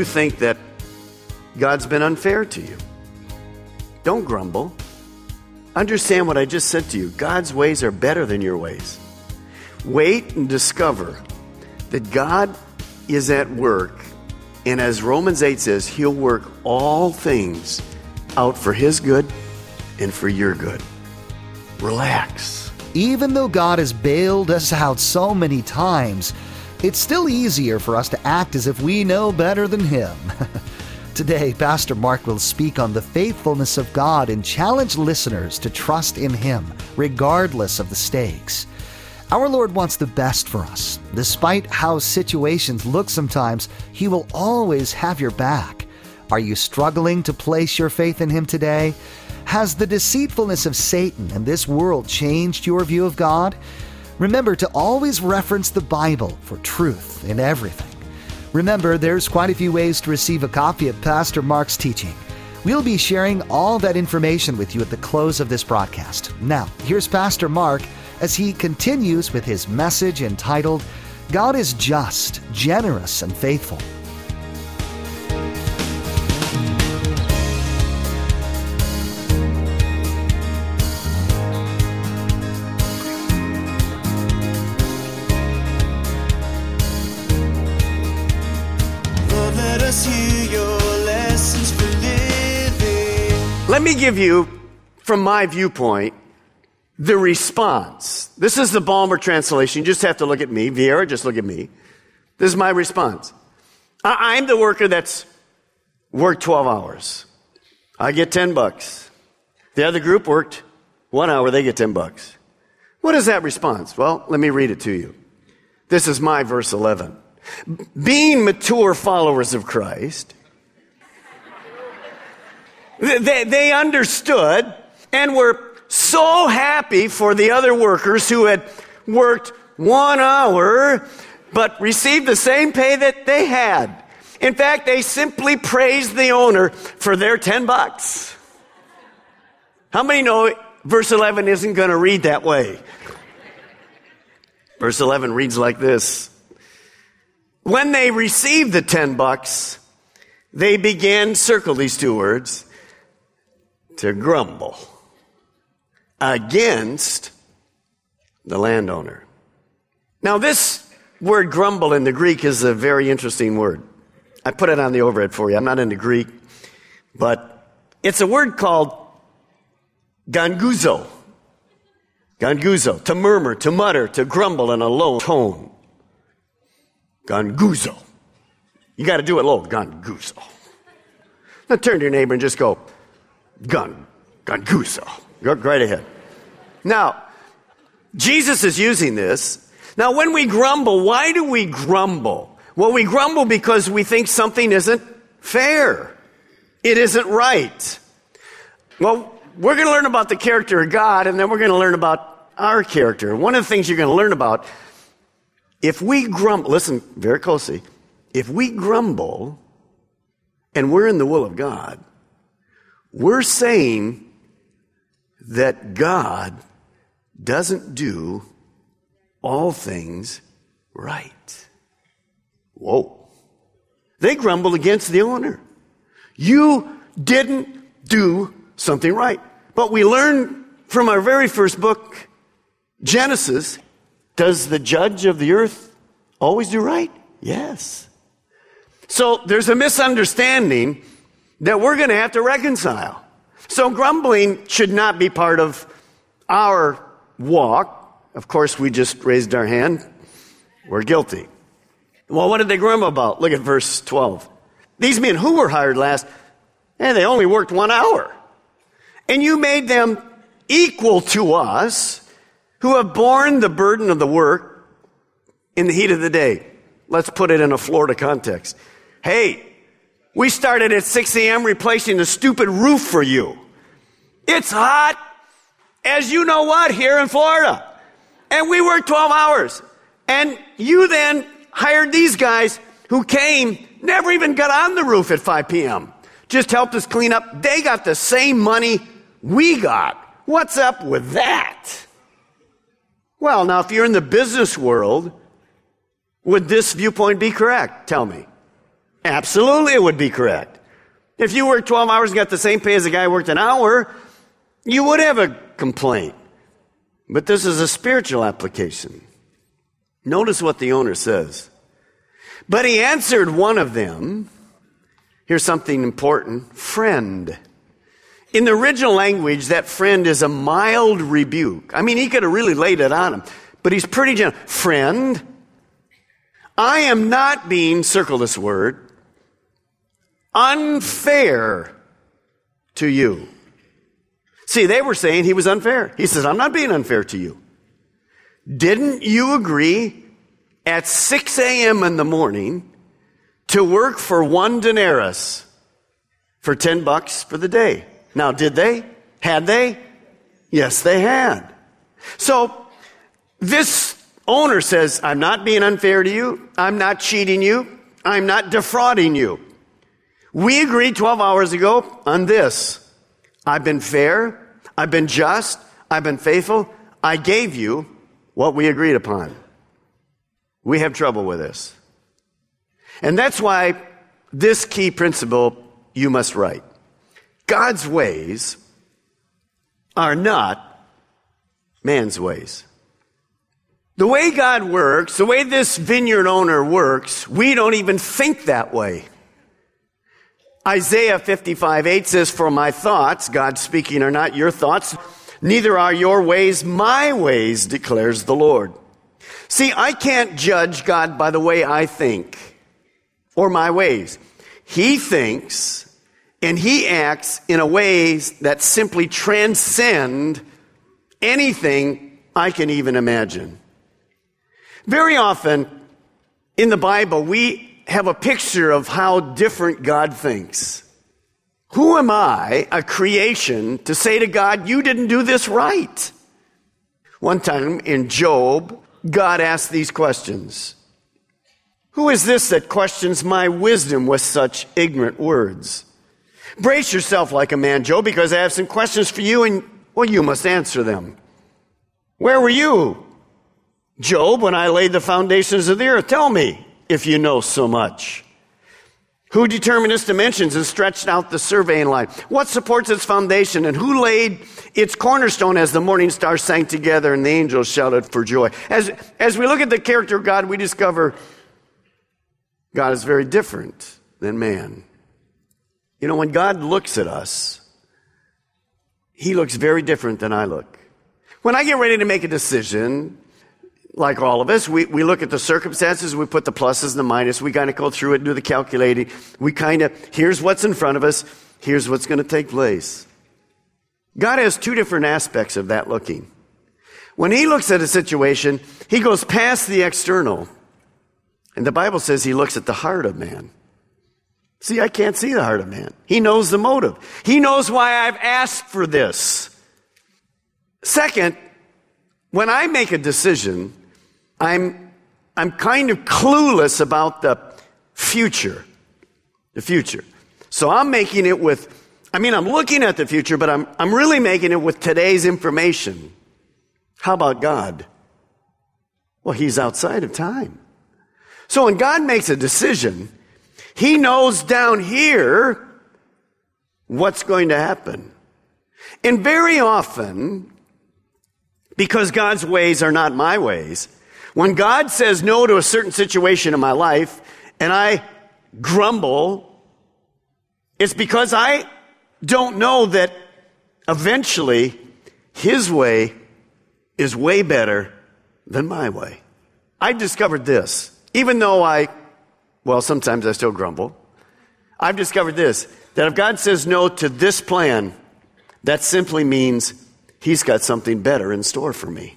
You think that God's been unfair to you. Don't grumble. Understand what I just said to you. God's ways are better than your ways. Wait and discover that God is at work. And as Romans 8 says, He'll work all things out for His good and for your good. Relax. Even though God has bailed us out so many times, it's still easier for us to act as if we know better than Him. Today, Pastor Mark will speak on the faithfulness of God and challenge listeners to trust in Him, regardless of the stakes. Our Lord wants the best for us. Despite how situations look sometimes, He will always have your back. Are you struggling to place your faith in Him today? Has the deceitfulness of Satan and this world changed your view of God? Remember to always reference the Bible for truth in everything. Remember, there's quite a few ways to receive a copy of Pastor Mark's teaching. We'll be sharing all that information with you at the close of this broadcast. Now, here's Pastor Mark as he continues with his message entitled, God is just, generous, and faithful. Give you, from my viewpoint, the response. This is the Balmer translation. You just have to look at me. Vieira, just look at me. This is my response. I- I'm the worker that's worked 12 hours. I get 10 bucks. The other group worked one hour, they get 10 bucks. What is that response? Well, let me read it to you. This is my verse 11. Being mature followers of Christ, they, they understood and were so happy for the other workers who had worked one hour but received the same pay that they had. In fact, they simply praised the owner for their 10 bucks. How many know verse 11 isn't going to read that way? Verse 11 reads like this. When they received the 10 bucks, they began, circle these two words, to grumble against the landowner. Now, this word grumble in the Greek is a very interesting word. I put it on the overhead for you. I'm not into Greek, but it's a word called ganguzo. Ganguzo, to murmur, to mutter, to grumble in a low tone. Ganguzo. You got to do it low. Ganguzo. Now turn to your neighbor and just go, Gun, Ganguzo. Go right ahead. Now, Jesus is using this. Now, when we grumble, why do we grumble? Well, we grumble because we think something isn't fair. It isn't right. Well, we're going to learn about the character of God, and then we're going to learn about our character. One of the things you're going to learn about, if we grumble, listen very closely, if we grumble and we're in the will of God, we're saying that God doesn't do all things right. Whoa. They grumbled against the owner. You didn't do something right. But we learn from our very first book, Genesis, does the judge of the earth always do right? Yes. So there's a misunderstanding that we're going to have to reconcile. So grumbling should not be part of our walk. Of course, we just raised our hand. We're guilty. Well, what did they grumble about? Look at verse 12. These men who were hired last, and they only worked one hour. And you made them equal to us who have borne the burden of the work in the heat of the day. Let's put it in a Florida context. Hey, we started at 6 a.m. replacing the stupid roof for you. It's hot, as you know what, here in Florida. And we worked 12 hours. And you then hired these guys who came, never even got on the roof at 5 p.m. Just helped us clean up. They got the same money we got. What's up with that? Well, now, if you're in the business world, would this viewpoint be correct? Tell me. Absolutely, it would be correct. If you worked 12 hours and got the same pay as a guy who worked an hour, you would have a complaint. But this is a spiritual application. Notice what the owner says. But he answered one of them. Here's something important friend. In the original language, that friend is a mild rebuke. I mean, he could have really laid it on him, but he's pretty gentle. Friend, I am not being, circle this word, unfair to you. See, they were saying he was unfair. He says, I'm not being unfair to you. Didn't you agree at 6 a.m. in the morning to work for one denarius for 10 bucks for the day? Now, did they? Had they? Yes, they had. So, this owner says, I'm not being unfair to you. I'm not cheating you. I'm not defrauding you. We agreed 12 hours ago on this. I've been fair. I've been just. I've been faithful. I gave you what we agreed upon. We have trouble with this. And that's why this key principle you must write. God's ways are not man's ways. The way God works, the way this vineyard owner works, we don't even think that way. Isaiah 55 8 says, For my thoughts, God speaking, are not your thoughts, neither are your ways my ways, declares the Lord. See, I can't judge God by the way I think or my ways. He thinks and he acts in a ways that simply transcend anything I can even imagine. Very often in the Bible, we have a picture of how different God thinks. Who am I, a creation, to say to God, you didn't do this right? One time in Job, God asked these questions. Who is this that questions my wisdom with such ignorant words? Brace yourself like a man, Job, because I have some questions for you and, well, you must answer them. Where were you, Job, when I laid the foundations of the earth? Tell me if you know so much. Who determined its dimensions and stretched out the surveying line? What supports its foundation and who laid its cornerstone as the morning stars sang together and the angels shouted for joy? As, as we look at the character of God, we discover God is very different than man. You know, when God looks at us, He looks very different than I look. When I get ready to make a decision, like all of us, we, we look at the circumstances, we put the pluses and the minuses, we kind of go through it, do the calculating. We kind of, here's what's in front of us, here's what's going to take place. God has two different aspects of that looking. When He looks at a situation, He goes past the external. And the Bible says He looks at the heart of man. See, I can't see the heart of man. He knows the motive. He knows why I've asked for this. Second, when I make a decision, I'm, I'm kind of clueless about the future. The future. So I'm making it with, I mean, I'm looking at the future, but I'm, I'm really making it with today's information. How about God? Well, He's outside of time. So when God makes a decision, he knows down here what's going to happen. And very often, because God's ways are not my ways, when God says no to a certain situation in my life and I grumble, it's because I don't know that eventually His way is way better than my way. I discovered this. Even though I well, sometimes I still grumble. I've discovered this that if God says no to this plan, that simply means He's got something better in store for me.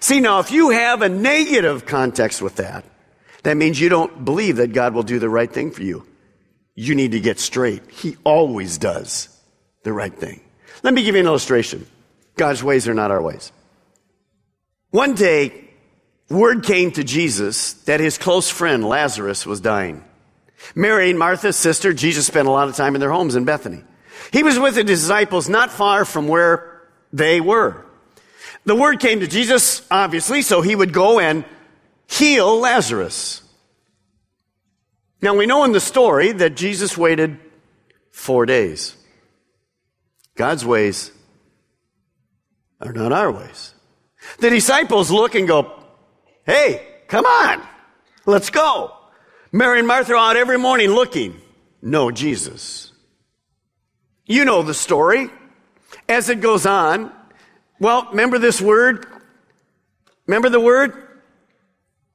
See, now, if you have a negative context with that, that means you don't believe that God will do the right thing for you. You need to get straight. He always does the right thing. Let me give you an illustration. God's ways are not our ways. One day, word came to Jesus that his close friend Lazarus was dying. Mary and Martha's sister, Jesus spent a lot of time in their homes in Bethany. He was with the disciples not far from where they were. The word came to Jesus, obviously, so he would go and heal Lazarus. Now we know in the story that Jesus waited four days. God's ways are not our ways. The disciples look and go, Hey, come on, let's go. Mary and Martha are out every morning looking. No, Jesus. You know the story. As it goes on, well, remember this word? Remember the word?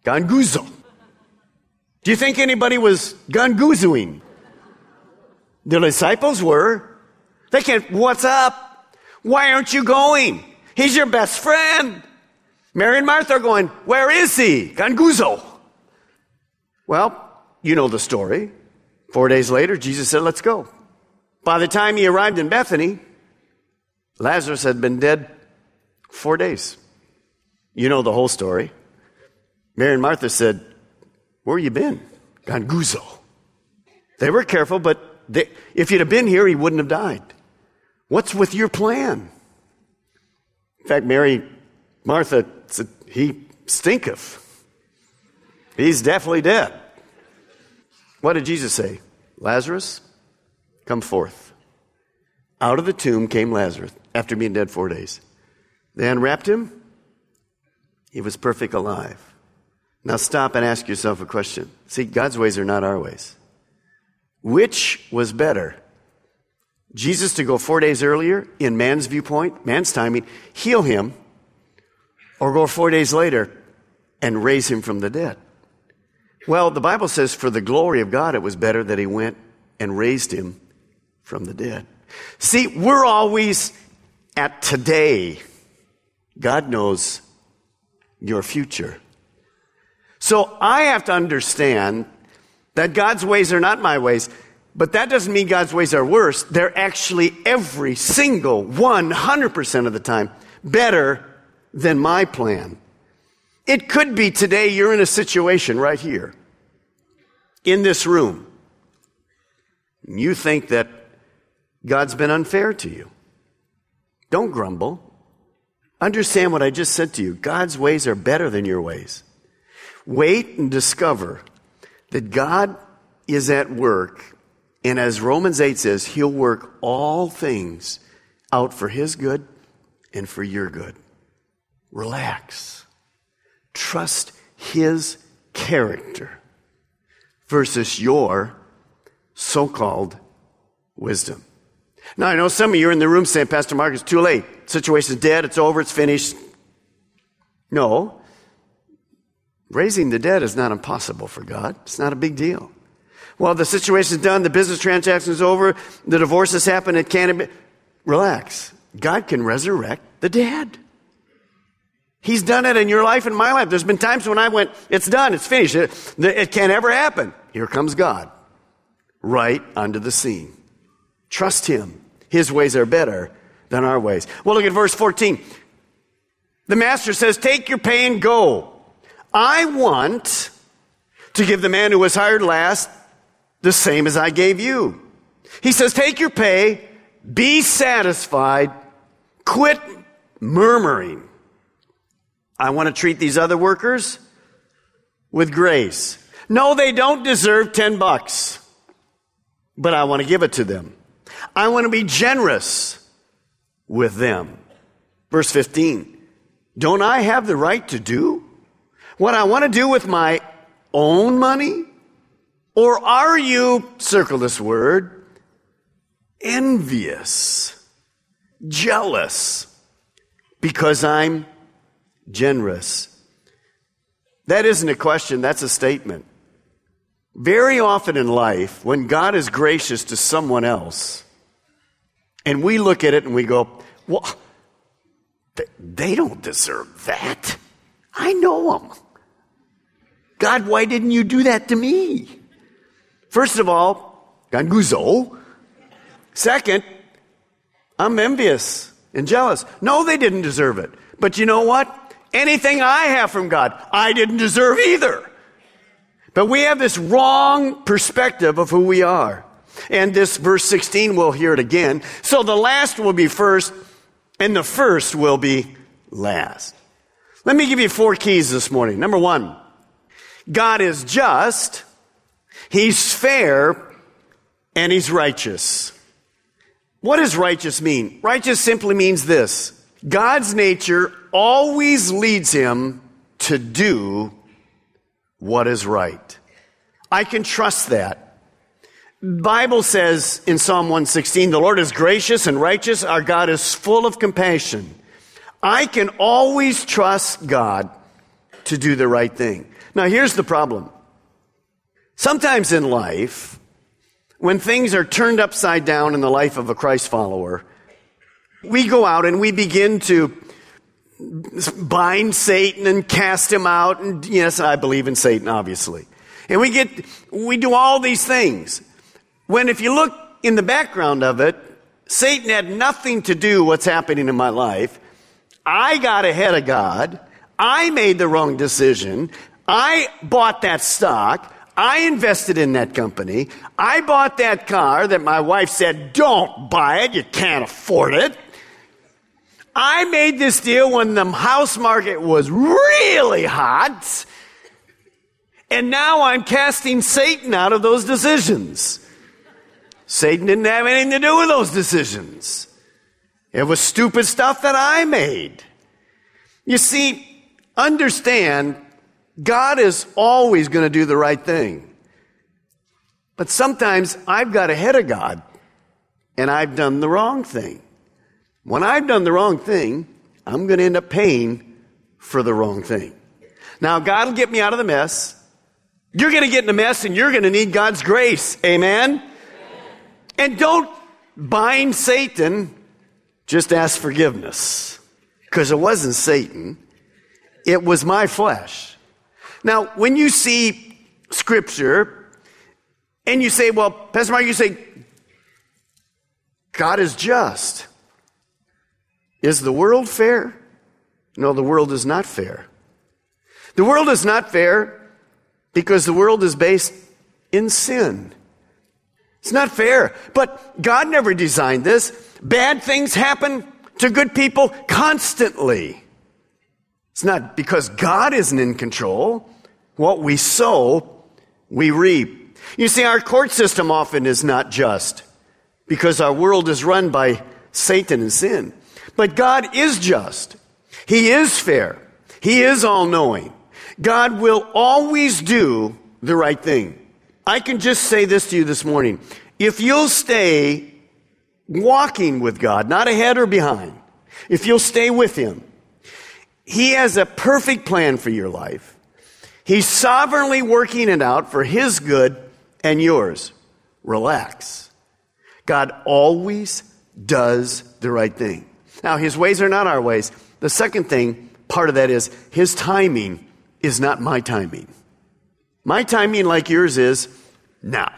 Ganguzo. Do you think anybody was ganguzoing? The disciples were. They can't, what's up? Why aren't you going? He's your best friend. Mary and Martha are going, where is he? Ganguzo. Well, you know the story. Four days later, Jesus said, let's go. By the time he arrived in Bethany, Lazarus had been dead four days. You know the whole story. Mary and Martha said, Where you been? Ganguzo. They were careful, but they, if you'd have been here, he wouldn't have died. What's with your plan? In fact, Mary, Martha said, He stinketh. He's definitely dead. What did Jesus say? Lazarus, come forth. Out of the tomb came Lazarus after being dead four days. They unwrapped him. He was perfect alive. Now stop and ask yourself a question. See, God's ways are not our ways. Which was better? Jesus to go four days earlier in man's viewpoint, man's timing, heal him, or go four days later and raise him from the dead? Well, the Bible says for the glory of God, it was better that he went and raised him from the dead. See, we're always at today. God knows your future. So I have to understand that God's ways are not my ways, but that doesn't mean God's ways are worse. They're actually every single 100% of the time better than my plan. It could be today you're in a situation right here, in this room. You think that God's been unfair to you. Don't grumble. Understand what I just said to you. God's ways are better than your ways. Wait and discover that God is at work. And as Romans 8 says, He'll work all things out for His good and for your good. Relax. Trust His character versus your so called wisdom. Now, I know some of you are in the room saying, Pastor Mark, it's too late. Situation's dead, it's over, it's finished. No. Raising the dead is not impossible for God. It's not a big deal. Well, the situation's done, the business transaction's over, the divorce has happened, it can't be. Relax. God can resurrect the dead. He's done it in your life and my life. There's been times when I went, it's done, it's finished, it, it can't ever happen. Here comes God, right onto the scene. Trust Him. His ways are better than our ways. Well, look at verse 14. The master says, Take your pay and go. I want to give the man who was hired last the same as I gave you. He says, Take your pay, be satisfied, quit murmuring. I want to treat these other workers with grace. No, they don't deserve 10 bucks, but I want to give it to them. I want to be generous with them. Verse 15. Don't I have the right to do what I want to do with my own money? Or are you, circle this word, envious, jealous, because I'm generous? That isn't a question, that's a statement. Very often in life, when God is gracious to someone else, and we look at it and we go, well, they don't deserve that. I know them. God, why didn't you do that to me? First of all, ganguzo. Second, I'm envious and jealous. No, they didn't deserve it. But you know what? Anything I have from God, I didn't deserve either. But we have this wrong perspective of who we are. And this verse 16, we'll hear it again. So the last will be first, and the first will be last. Let me give you four keys this morning. Number one, God is just, He's fair, and He's righteous. What does righteous mean? Righteous simply means this God's nature always leads Him to do what is right. I can trust that. Bible says in Psalm 116, the Lord is gracious and righteous. Our God is full of compassion. I can always trust God to do the right thing. Now here's the problem. Sometimes in life, when things are turned upside down in the life of a Christ follower, we go out and we begin to bind Satan and cast him out. And yes, I believe in Satan, obviously. And we get, we do all these things. When if you look in the background of it, Satan had nothing to do what's happening in my life. I got ahead of God. I made the wrong decision. I bought that stock. I invested in that company. I bought that car that my wife said, don't buy it. You can't afford it. I made this deal when the house market was really hot. And now I'm casting Satan out of those decisions. Satan didn't have anything to do with those decisions. It was stupid stuff that I made. You see, understand, God is always going to do the right thing. But sometimes I've got ahead of God and I've done the wrong thing. When I've done the wrong thing, I'm going to end up paying for the wrong thing. Now, God will get me out of the mess. You're going to get in a mess and you're going to need God's grace. Amen? And don't bind Satan, just ask forgiveness. Because it wasn't Satan, it was my flesh. Now, when you see scripture and you say, well, Pastor Mark, you say, God is just. Is the world fair? No, the world is not fair. The world is not fair because the world is based in sin. It's not fair. But God never designed this. Bad things happen to good people constantly. It's not because God isn't in control. What we sow, we reap. You see, our court system often is not just because our world is run by Satan and sin. But God is just. He is fair. He is all knowing. God will always do the right thing. I can just say this to you this morning. If you'll stay walking with God, not ahead or behind, if you'll stay with Him, He has a perfect plan for your life. He's sovereignly working it out for His good and yours. Relax. God always does the right thing. Now, His ways are not our ways. The second thing, part of that is His timing is not my timing. My timing, like yours, is now.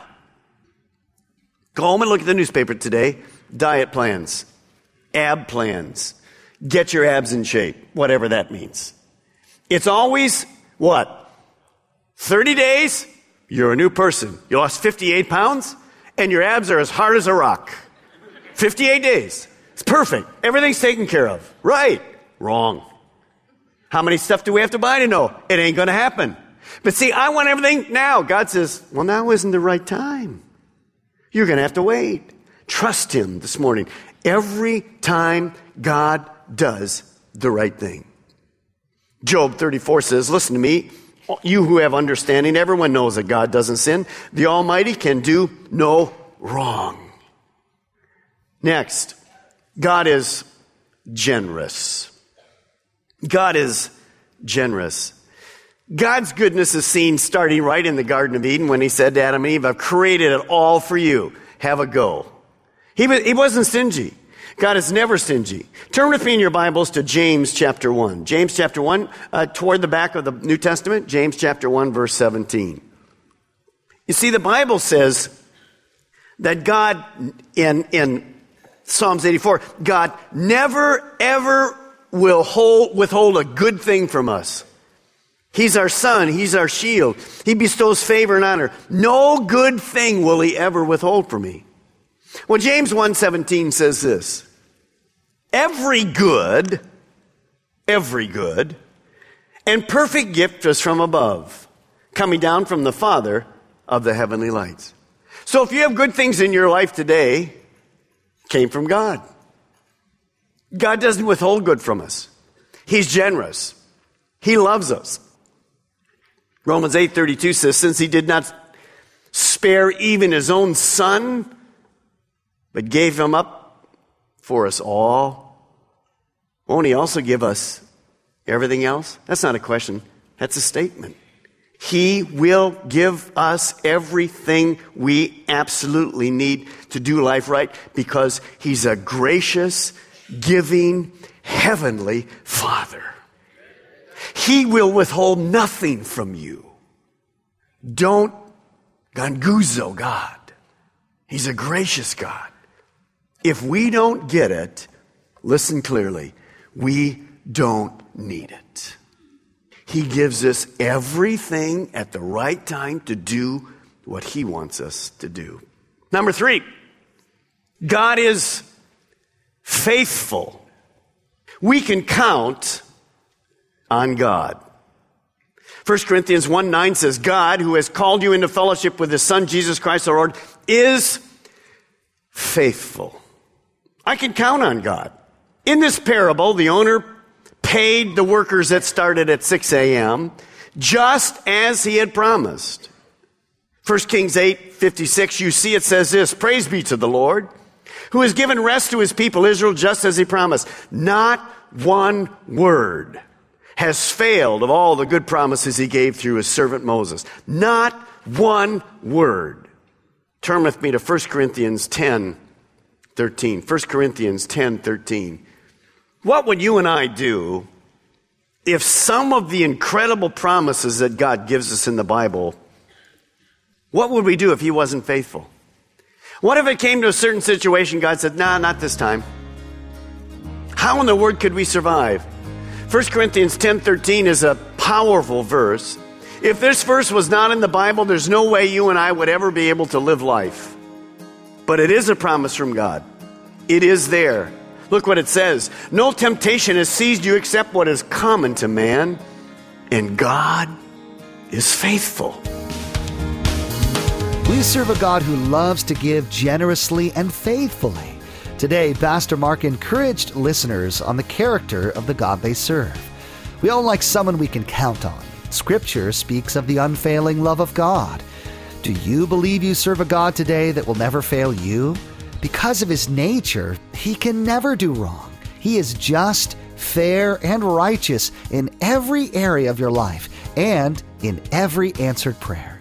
Go home and look at the newspaper today. Diet plans, ab plans, get your abs in shape, whatever that means. It's always what? 30 days, you're a new person. You lost 58 pounds, and your abs are as hard as a rock. 58 days. It's perfect. Everything's taken care of. Right. Wrong. How many stuff do we have to buy to know? It ain't going to happen. But see, I want everything now. God says, well, now isn't the right time. You're going to have to wait. Trust Him this morning. Every time God does the right thing. Job 34 says, listen to me, you who have understanding, everyone knows that God doesn't sin. The Almighty can do no wrong. Next, God is generous. God is generous. God's goodness is seen starting right in the Garden of Eden when he said to Adam and Eve, I've created it all for you. Have a go. He, he wasn't stingy. God is never stingy. Turn with me in your Bibles to James chapter 1. James chapter 1, uh, toward the back of the New Testament, James chapter 1, verse 17. You see, the Bible says that God, in, in Psalms 84, God never, ever will hold, withhold a good thing from us. He's our sun. He's our shield. He bestows favor and honor. No good thing will he ever withhold from me. Well, James 1:17 says this. Every good, every good, and perfect gift is from above, coming down from the Father of the heavenly lights. So if you have good things in your life today, came from God. God doesn't withhold good from us. He's generous. He loves us. Romans 8:32 says since he did not spare even his own son but gave him up for us all won't he also give us everything else? That's not a question. That's a statement. He will give us everything we absolutely need to do life right because He's a gracious, giving, heavenly Father. He will withhold nothing from you. Don't ganguzo God. He's a gracious God. If we don't get it, listen clearly, we don't need it. He gives us everything at the right time to do what He wants us to do. Number three, God is faithful. We can count on God. 1 Corinthians 1 9 says, God, who has called you into fellowship with his Son, Jesus Christ our Lord, is faithful. I can count on God. In this parable, the owner paid the workers that started at 6 a.m. just as he had promised. 1 Kings 8 56, you see it says this Praise be to the Lord, who has given rest to his people Israel just as he promised. Not one word has failed of all the good promises he gave through his servant Moses. Not one word. Turn with me to 1 Corinthians 10 13. 1 Corinthians 10 13. What would you and I do if some of the incredible promises that God gives us in the Bible, what would we do if He wasn't faithful? What if it came to a certain situation, God said, nah, not this time? How in the world could we survive? 1 Corinthians 10:13 is a powerful verse. If this verse was not in the Bible, there's no way you and I would ever be able to live life. But it is a promise from God. It is there. Look what it says. No temptation has seized you except what is common to man, and God is faithful. We serve a God who loves to give generously and faithfully. Today, Pastor Mark encouraged listeners on the character of the God they serve. We all like someone we can count on. Scripture speaks of the unfailing love of God. Do you believe you serve a God today that will never fail you? Because of his nature, he can never do wrong. He is just, fair, and righteous in every area of your life and in every answered prayer.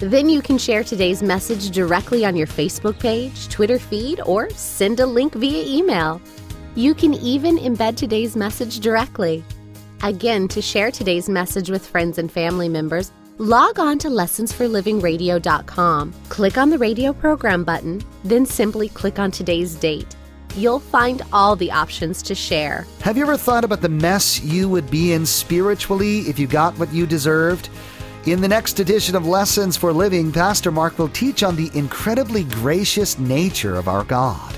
Then you can share today's message directly on your Facebook page, Twitter feed, or send a link via email. You can even embed today's message directly. Again, to share today's message with friends and family members, log on to lessonsforlivingradio.com. Click on the radio program button, then simply click on today's date. You'll find all the options to share. Have you ever thought about the mess you would be in spiritually if you got what you deserved? In the next edition of Lessons for Living, Pastor Mark will teach on the incredibly gracious nature of our God.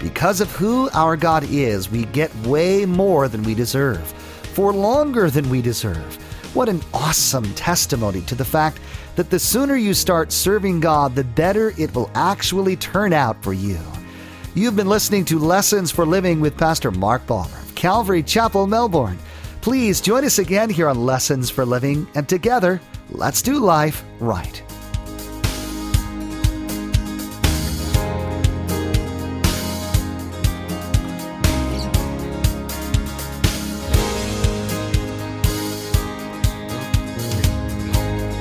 Because of who our God is, we get way more than we deserve, for longer than we deserve. What an awesome testimony to the fact that the sooner you start serving God, the better it will actually turn out for you. You've been listening to Lessons for Living with Pastor Mark Balmer of Calvary Chapel, Melbourne. Please join us again here on Lessons for Living, and together, let's do life right.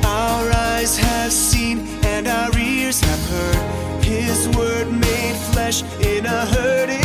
Our eyes have seen and our ears have heard His word made flesh in a hurting